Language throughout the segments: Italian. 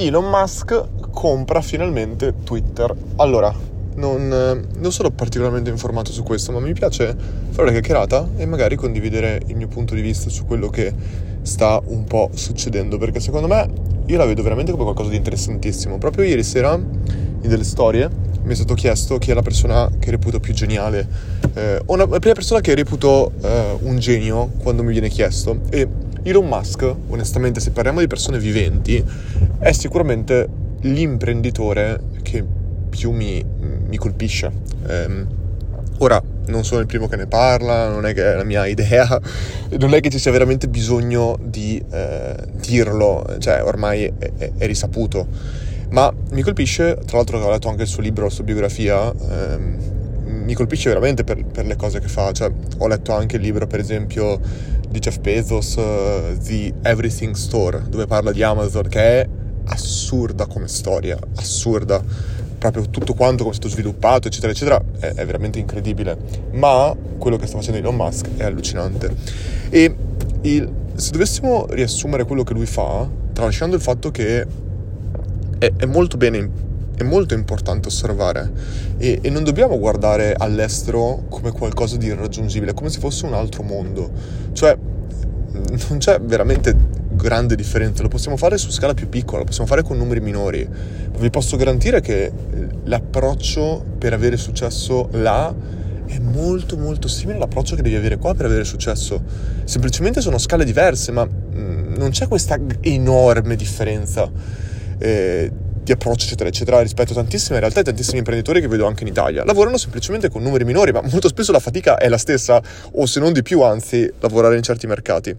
Elon Musk compra finalmente Twitter. Allora, non, non, sono particolarmente informato su questo, ma mi piace fare una chiacchierata e magari condividere il mio punto di vista su quello che sta un po' succedendo, perché secondo me io la vedo veramente come qualcosa di interessantissimo. Proprio ieri sera, in delle storie, mi è stato chiesto chi è la persona che reputo più geniale, eh, o una, la prima persona che reputo eh, un genio quando mi viene chiesto. E Elon Musk, onestamente, se parliamo di persone viventi, è sicuramente l'imprenditore che più mi, mi colpisce. Eh, ora, non sono il primo che ne parla, non è che è la mia idea, non è che ci sia veramente bisogno di eh, dirlo, cioè ormai è, è, è, risaputo. Ma mi colpisce, tra l'altro ho letto anche il suo libro, la sua biografia, ehm, mi colpisce veramente per, per, le cose che fa. Cioè, ho letto anche il libro, per esempio, di Jeff Bezos, uh, The Everything Store, dove parla di Amazon, che è assurda come storia, assurda proprio tutto quanto come è stato sviluppato, eccetera, eccetera, è, è, veramente incredibile. Ma quello che sta facendo Elon Musk è allucinante. E il, se dovessimo riassumere quello che lui fa, tralasciando il fatto che è, è molto bene è molto importante osservare e, e, non dobbiamo guardare all'estero come qualcosa di irraggiungibile, come se fosse un altro mondo. Cioè, non c'è veramente grande differenza, lo possiamo fare su scala più piccola, lo possiamo fare con numeri minori. Vi posso garantire che l'approccio per avere successo là è molto molto simile all'approccio che devi avere qua per avere successo. Semplicemente sono scale diverse, ma mm, non c'è questa enorme differenza. Eh, di approccio, eccetera, eccetera, rispetto a tantissime realtà tantissimi imprenditori che vedo anche in Italia. Lavorano semplicemente con numeri minori, ma molto spesso la fatica è la stessa, o se non di più, anzi, lavorare in certi mercati.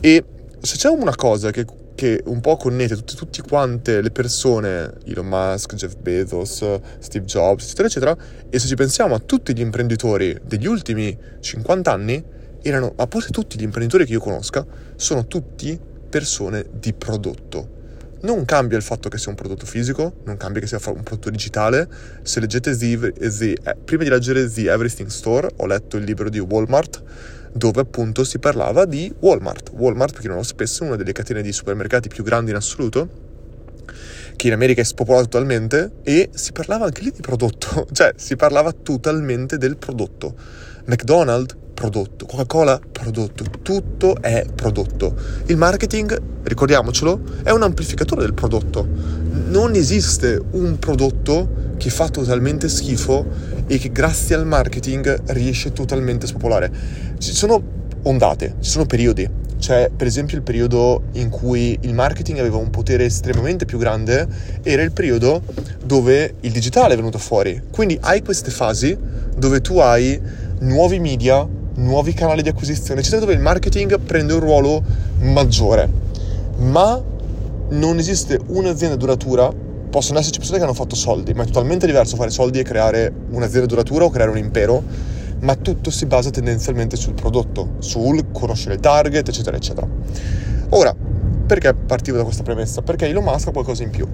E se c'è una cosa che, che un po' connette tutte, tutte quante le persone, Elon Musk, Jeff Bezos, Steve Jobs, eccetera, eccetera, e se ci pensiamo a tutti gli imprenditori degli ultimi 50 anni, erano, a parte tutti gli imprenditori che io conosca, sono tutti persone di prodotto non cambia il fatto che sia un prodotto fisico, non cambia che sia un prodotto digitale. Se leggete The, The, eh, prima di leggere The Everything Store, ho letto il libro di Walmart, dove appunto si parlava di Walmart. Walmart, per non lo sapesse, è una delle catene di supermercati più grandi in assoluto, che in America è spopolata totalmente, e si parlava anche lì di prodotto, cioè si parlava totalmente del prodotto. McDonald's, prodotto, Coca-Cola, prodotto, tutto è prodotto. Il marketing, ricordiamocelo, è un amplificatore del prodotto. Non esiste un prodotto che fa totalmente schifo e che grazie al marketing riesce totalmente a spopolare. Ci sono ondate, ci sono periodi. C'è per esempio il periodo in cui il marketing aveva un potere estremamente più grande, era il periodo dove il digitale è venuto fuori. Quindi hai queste fasi dove tu hai nuovi media nuovi canali di acquisizione, eccetera, dove il marketing prende un ruolo maggiore. Ma non esiste un'azienda duratura, possono esserci persone che hanno fatto soldi, ma è totalmente diverso fare soldi e creare un'azienda duratura o creare un impero, ma tutto si basa tendenzialmente sul prodotto, sul conoscere il target, eccetera, eccetera. Ora, perché partivo da questa premessa? Perché Elon Musk ha qualcosa in più.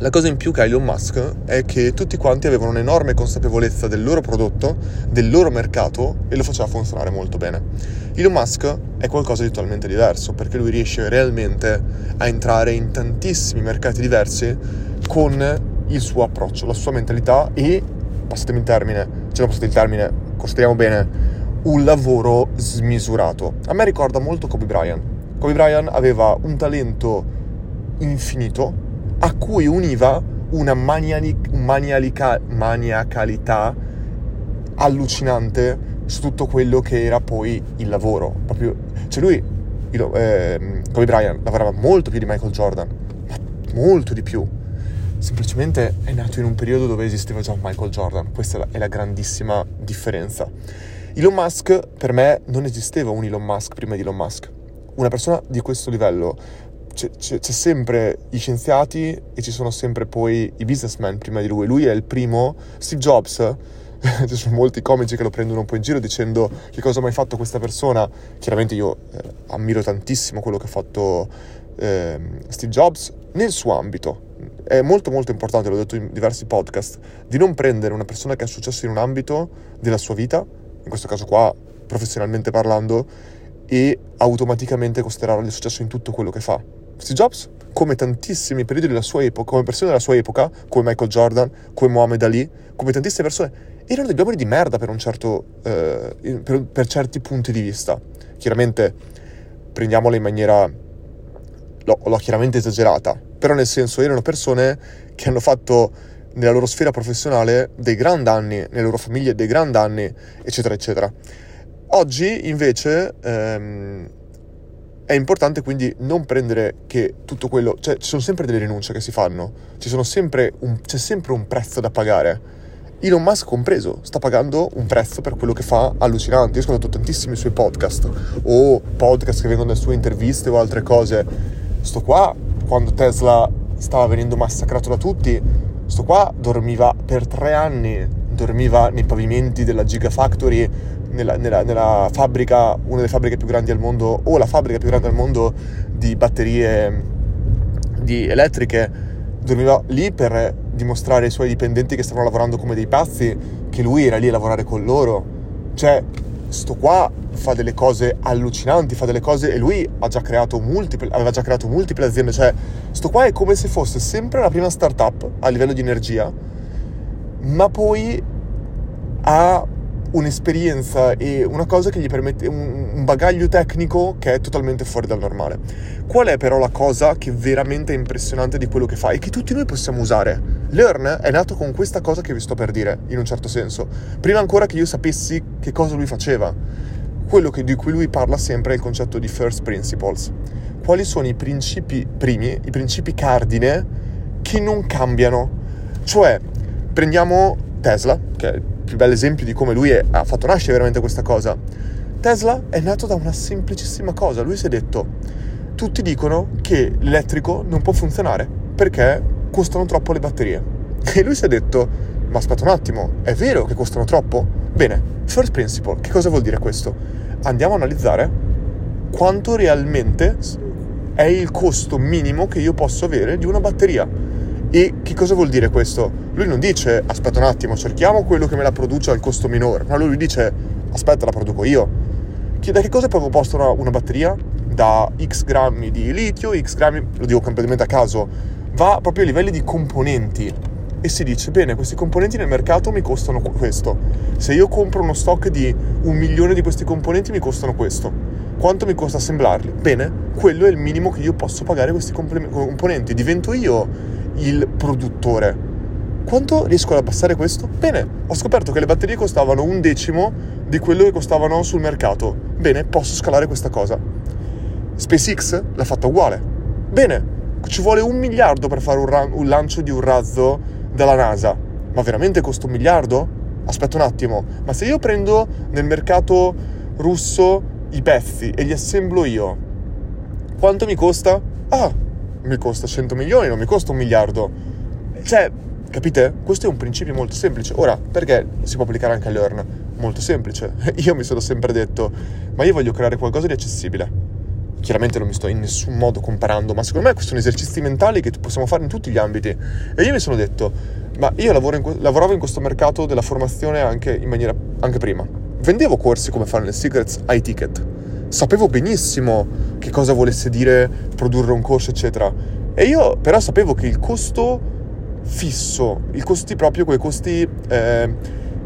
La cosa in più che ha Elon Musk è che tutti quanti avevano un'enorme consapevolezza del loro prodotto, del loro mercato e lo faceva funzionare molto bene. Elon Musk è qualcosa di totalmente diverso perché lui riesce realmente a entrare in tantissimi mercati diversi con il suo approccio, la sua mentalità e, passatemi il termine, ce l'ho passato il termine, costruiamo bene, un lavoro smisurato. A me ricorda molto Kobe Bryant. Kobe Bryant aveva un talento infinito a cui univa una manialic- manialica- maniacalità allucinante su tutto quello che era poi il lavoro. Proprio, cioè lui, io, eh, Kobe Bryant, lavorava molto più di Michael Jordan, ma molto di più. Semplicemente è nato in un periodo dove esisteva già Michael Jordan, questa è la grandissima differenza. Elon Musk, per me, non esisteva un Elon Musk prima di Elon Musk. Una persona di questo livello c'è, c'è, c'è, sempre gli scienziati e ci sono sempre poi i businessmen prima di lui. Lui è il primo. Steve Jobs, ci sono molti comici che lo prendono un po' in giro dicendo che cosa ha mai fatto questa persona. Chiaramente io eh, ammiro tantissimo quello che ha fatto eh, Steve Jobs nel suo ambito. È molto molto importante, l'ho detto in diversi podcast, di non prendere una persona che ha successo in un ambito della sua vita, in questo caso qua professionalmente parlando, e automaticamente considerarlo il successo in tutto quello che fa Steve Jobs, come tantissimi periodi della sua epoca, come persone della sua epoca, come Michael Jordan, come Muhammad Ali, come tantissime persone, erano degli uomini di merda per un certo, eh, per, per certi punti di vista. Chiaramente prendiamola in maniera, l'ho, l'ho chiaramente esagerata, però nel senso erano persone che hanno fatto nella loro sfera professionale dei gran danni, nelle loro famiglie dei gran danni, eccetera, eccetera. Oggi invece ehm, è importante quindi non prendere che tutto quello, cioè ci sono sempre delle rinunce che si fanno, sempre un, c'è sempre un prezzo da pagare. Elon Musk compreso sta pagando un prezzo per quello che fa allucinante. Io ho ascoltato tantissimi suoi podcast o podcast che vengono dalle sue interviste o altre cose. Sto qua, quando Tesla stava venendo massacrato da tutti, sto qua dormiva per tre anni, dormiva nei pavimenti della Gigafactory nella, nella, nella, fabbrica, una delle fabbriche più grandi al mondo, o la fabbrica più grande al mondo di batterie di elettriche, dormiva lì per dimostrare ai suoi dipendenti che stavano lavorando come dei pazzi che lui era lì a lavorare con loro. Cioè, sto qua fa delle cose allucinanti, fa delle cose e lui ha già creato multiple, aveva già creato multiple aziende, cioè sto qua è come se fosse sempre la prima startup a livello di energia, ma poi ha un'esperienza e una cosa che gli permette un, un, bagaglio tecnico che è totalmente fuori dal normale. Qual è però la cosa che veramente è impressionante di quello che fa e che tutti noi possiamo usare? Learn è nato con questa cosa che vi sto per dire, in un certo senso. Prima ancora che io sapessi che cosa lui faceva. Quello che, di cui lui parla sempre è il concetto di first principles. Quali sono i principi primi, i principi cardine che non cambiano? Cioè, prendiamo Tesla, che è più bel esempio di come lui è, ha fatto nascere veramente questa cosa. Tesla è nato da una semplicissima cosa. Lui si è detto, tutti dicono che l'elettrico non può funzionare perché costano troppo le batterie. E lui si è detto, ma aspetta un attimo, è vero che costano troppo? Bene, first principle, che cosa vuol dire questo? Andiamo a analizzare quanto realmente è il costo minimo che io posso avere di una batteria e che cosa vuol dire questo? Lui non dice aspetta un attimo, cerchiamo quello che me la produce al costo minore, ma lui dice aspetta, la produco io. Da che cosa è composta una, una batteria? Da x grammi di litio, x grammi, lo dico completamente a caso, va proprio a livelli di componenti e si dice bene questi componenti nel mercato mi costano questo se io compro uno stock di un milione di questi componenti mi costano questo quanto mi costa assemblarli? bene quello è il minimo che io posso pagare questi componenti divento io il produttore. Quanto riesco ad abbassare questo? Bene, ho scoperto che le batterie costavano un decimo di quello che costavano sul mercato. Bene, posso scalare questa cosa. SpaceX l'ha fatta uguale. Bene, ci vuole un miliardo per fare un, ra- un lancio di un razzo dalla NASA. Ma veramente costa un miliardo? Aspetta un attimo, ma se io prendo nel mercato russo i pezzi e li assemblo io, quanto mi costa? Ah, mi costa 100 milioni, non mi costa un miliardo. Cioè, capite? Questo è un principio molto semplice. Ora, perché si può applicare anche all'earn? Molto semplice. Io mi sono sempre detto, ma io voglio creare qualcosa di accessibile. Chiaramente non mi sto in nessun modo comparando, ma secondo me questi sono esercizi mentali che possiamo fare in tutti gli ambiti. E io mi sono detto, ma io in, lavoravo in questo mercato della formazione anche in maniera anche prima. Vendevo corsi come fare nel Secrets ai ticket sapevo benissimo che cosa volesse dire produrre un corso, eccetera. E io però sapevo che il costo fisso, i costi proprio, quei costi eh,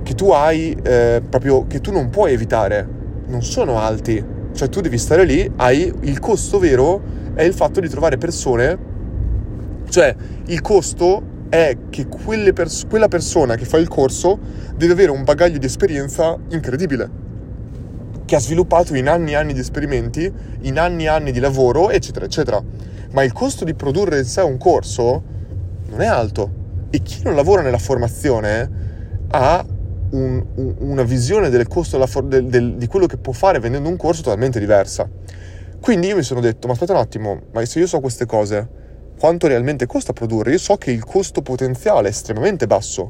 che tu hai, eh, proprio che tu non puoi evitare, non sono alti. Cioè tu devi stare lì, hai il costo vero è il fatto di trovare persone, cioè il costo è che pers- quella persona che fa il corso deve avere un bagaglio di esperienza incredibile che ha sviluppato in anni e anni di esperimenti, in anni e anni di lavoro, eccetera, eccetera. Ma il costo di produrre in sé un corso non è alto e chi non lavora nella formazione ha un, un, una visione del costo for- del, del, di quello che può fare vendendo un corso totalmente diversa. Quindi io mi sono detto, ma aspetta un attimo, ma se io so queste cose, quanto realmente costa produrre? Io so che il costo potenziale è estremamente basso.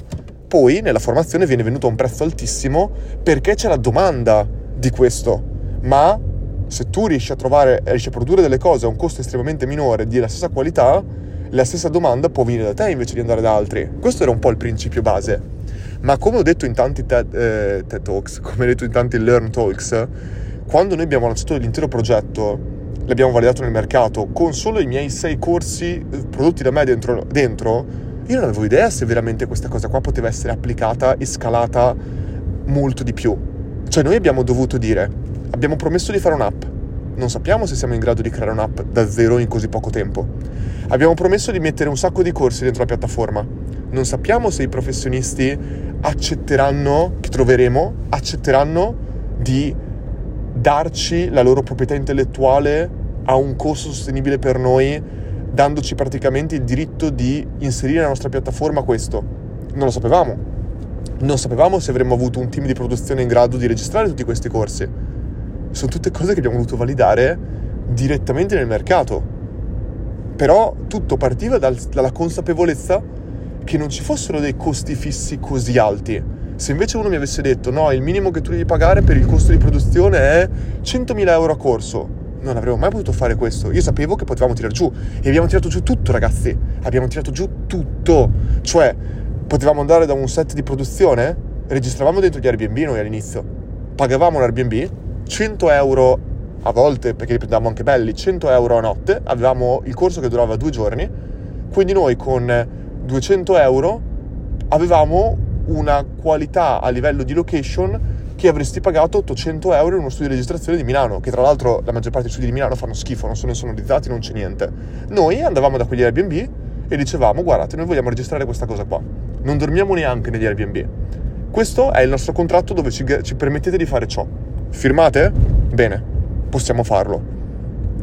Poi nella formazione viene venuto a un prezzo altissimo perché c'è la domanda di questo, ma se tu riesci a trovare, riesci a produrre delle cose a un costo estremamente minore di la stessa qualità, la stessa domanda può venire da te invece di andare da altri. Questo era un po' il principio base. Ma come ho detto in tanti TED, eh, TED Talks, come ho detto in tanti Learn Talks, quando noi abbiamo lanciato l'intero progetto, l'abbiamo validato nel mercato, con solo i miei sei corsi eh, prodotti da me dentro, dentro, io non avevo idea se veramente questa cosa qua poteva essere applicata e scalata molto di più. Cioè noi abbiamo dovuto dire, abbiamo promesso di fare un'app, non sappiamo se siamo in grado di creare un'app da zero in così poco tempo. Abbiamo promesso di mettere un sacco di corsi dentro la piattaforma, non sappiamo se i professionisti accetteranno, che troveremo, accetteranno di darci la loro proprietà intellettuale a un costo sostenibile per noi, dandoci praticamente il diritto di inserire nella nostra piattaforma questo. Non lo sapevamo. Non sapevamo se avremmo avuto un team di produzione in grado di registrare tutti questi corsi. Sono tutte cose che abbiamo voluto validare direttamente nel mercato. Però tutto partiva dal, dalla consapevolezza che non ci fossero dei costi fissi così alti. Se invece uno mi avesse detto no, il minimo che tu devi pagare per il costo di produzione è 100.000 euro a corso, non avremmo mai potuto fare questo. Io sapevo che potevamo tirare giù e abbiamo tirato giù tutto, ragazzi. Abbiamo tirato giù tutto. Cioè, potevamo andare da un set di produzione, registravamo dentro gli Airbnb noi all'inizio, pagavamo un Airbnb, 100 euro a volte, perché li prendevamo anche belli, 100 euro a notte, avevamo il corso che durava due giorni, quindi noi con 200 euro avevamo una qualità a livello di location che avresti pagato 800 euro in uno studio di registrazione di Milano, che tra l'altro la maggior parte dei studi di Milano fanno schifo, non sono insonorizzati, non c'è niente. Noi andavamo da quegli Airbnb e dicevamo, guardate, noi vogliamo registrare questa cosa qua. Non dormiamo neanche negli Airbnb. Questo è il nostro contratto dove ci, ci permettete di fare ciò. Firmate? Bene, possiamo farlo.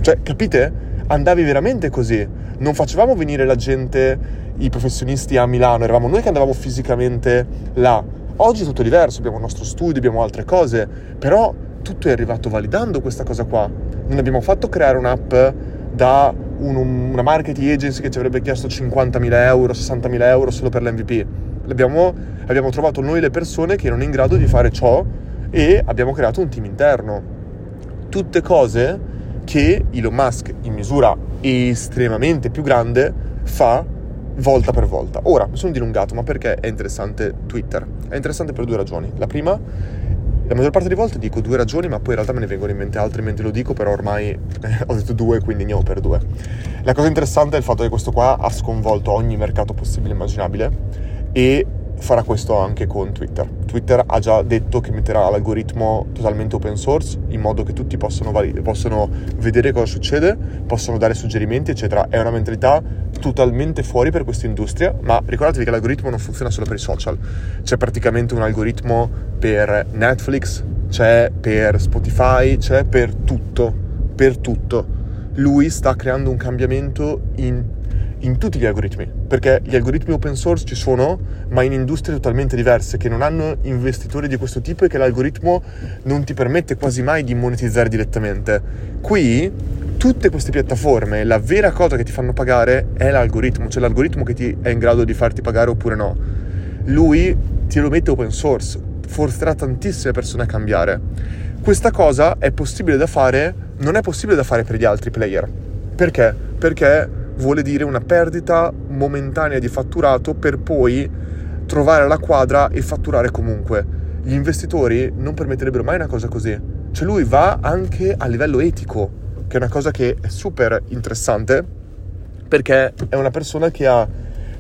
Cioè, capite? Andavi veramente così. Non facevamo venire la gente i professionisti a Milano, eravamo noi che andavamo fisicamente là. Oggi è tutto diverso, abbiamo il nostro studio, abbiamo altre cose, però tutto è arrivato validando questa cosa qua. Non abbiamo fatto creare un'app da un, una marketing agency che ci avrebbe chiesto 50.000 euro, 60.000 euro solo per l'MVP. Abbiamo, abbiamo trovato noi le persone che erano in grado di fare ciò e abbiamo creato un team interno. Tutte cose che Elon Musk in misura estremamente più grande fa volta per volta. Ora, mi sono dilungato, ma perché è interessante Twitter? È interessante per due ragioni. La prima, la maggior parte delle volte dico due ragioni, ma poi in realtà me ne vengono in mente altre mentre lo dico, però ormai ho detto due, quindi andiamo per due. La cosa interessante è il fatto che questo qua ha sconvolto ogni mercato possibile e immaginabile e farà questo anche con Twitter. Twitter ha già detto che metterà l'algoritmo totalmente open source in modo che tutti possano, valid- possono vedere cosa succede, possono dare suggerimenti, eccetera. È una mentalità totalmente fuori per questa industria, ma ricordatevi che l'algoritmo non funziona solo per i social. C'è praticamente un algoritmo per Netflix, c'è per Spotify, c'è per tutto, per tutto. Lui sta creando un cambiamento in in tutti gli algoritmi, perché gli algoritmi open source ci sono, ma in industrie totalmente diverse che non hanno investitori di questo tipo e che l'algoritmo non ti permette quasi mai di monetizzare direttamente. Qui tutte queste piattaforme, la vera cosa che ti fanno pagare è l'algoritmo, cioè l'algoritmo che ti è in grado di farti pagare oppure no. Lui ti lo mette open source, forzerà tantissime persone a cambiare. Questa cosa è possibile da fare, non è possibile da fare per gli altri player. Perché? Perché vuole dire una perdita momentanea di fatturato per poi trovare la quadra e fatturare comunque. Gli investitori non permetterebbero mai una cosa così. Cioè lui va anche a livello etico, che è una cosa che è super interessante, perché è una persona che ha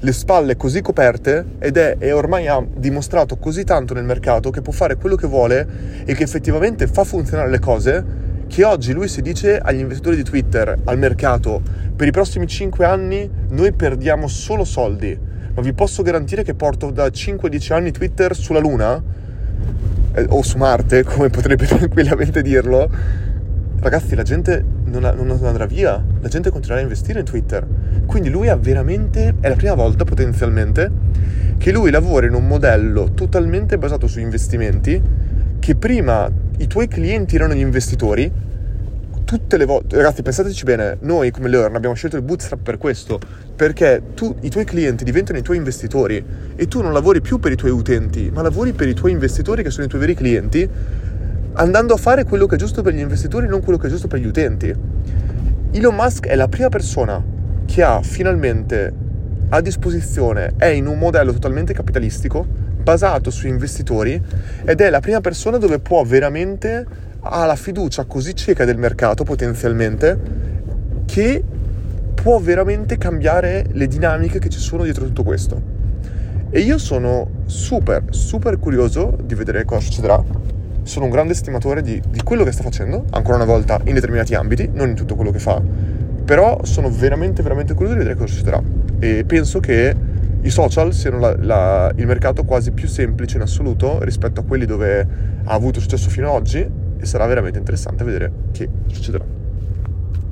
le spalle così coperte ed è e ormai ha dimostrato così tanto nel mercato che può fare quello che vuole e che effettivamente fa funzionare le cose che oggi lui si dice agli investitori di Twitter, al mercato, per i prossimi 5 anni noi perdiamo solo soldi, ma vi posso garantire che porto da 5-10 anni Twitter sulla Luna, eh, o su Marte, come potrebbe tranquillamente dirlo, ragazzi la gente non, non, andrà via, la gente continuerà a investire in Twitter. Quindi lui ha veramente, è la prima volta potenzialmente, che lui lavora in un modello totalmente basato su investimenti, che prima i tuoi clienti erano gli investitori, tutte le volte, ragazzi pensateci bene, noi come Learn abbiamo scelto il bootstrap per questo, perché tu, i tuoi clienti diventano i tuoi investitori e tu non lavori più per i tuoi utenti, ma lavori per i tuoi investitori che sono i tuoi veri clienti, andando a fare quello che è giusto per gli investitori e non quello che è giusto per gli utenti. Elon Musk è la prima persona che ha finalmente a disposizione, è in un modello totalmente capitalistico, basato su investitori ed è la prima persona dove può veramente ha la fiducia così cieca del mercato potenzialmente che può veramente cambiare le dinamiche che ci sono dietro tutto questo. E io sono super, super curioso di vedere cosa succederà. Sono un grande stimatore di, di quello che sta facendo, ancora una volta in determinati ambiti, non in tutto quello che fa, però sono veramente, veramente curioso di vedere cosa succederà. E penso che i social siano la, la, il mercato quasi più semplice in assoluto rispetto a quelli dove ha avuto successo fino ad oggi e sarà veramente interessante vedere che succederà.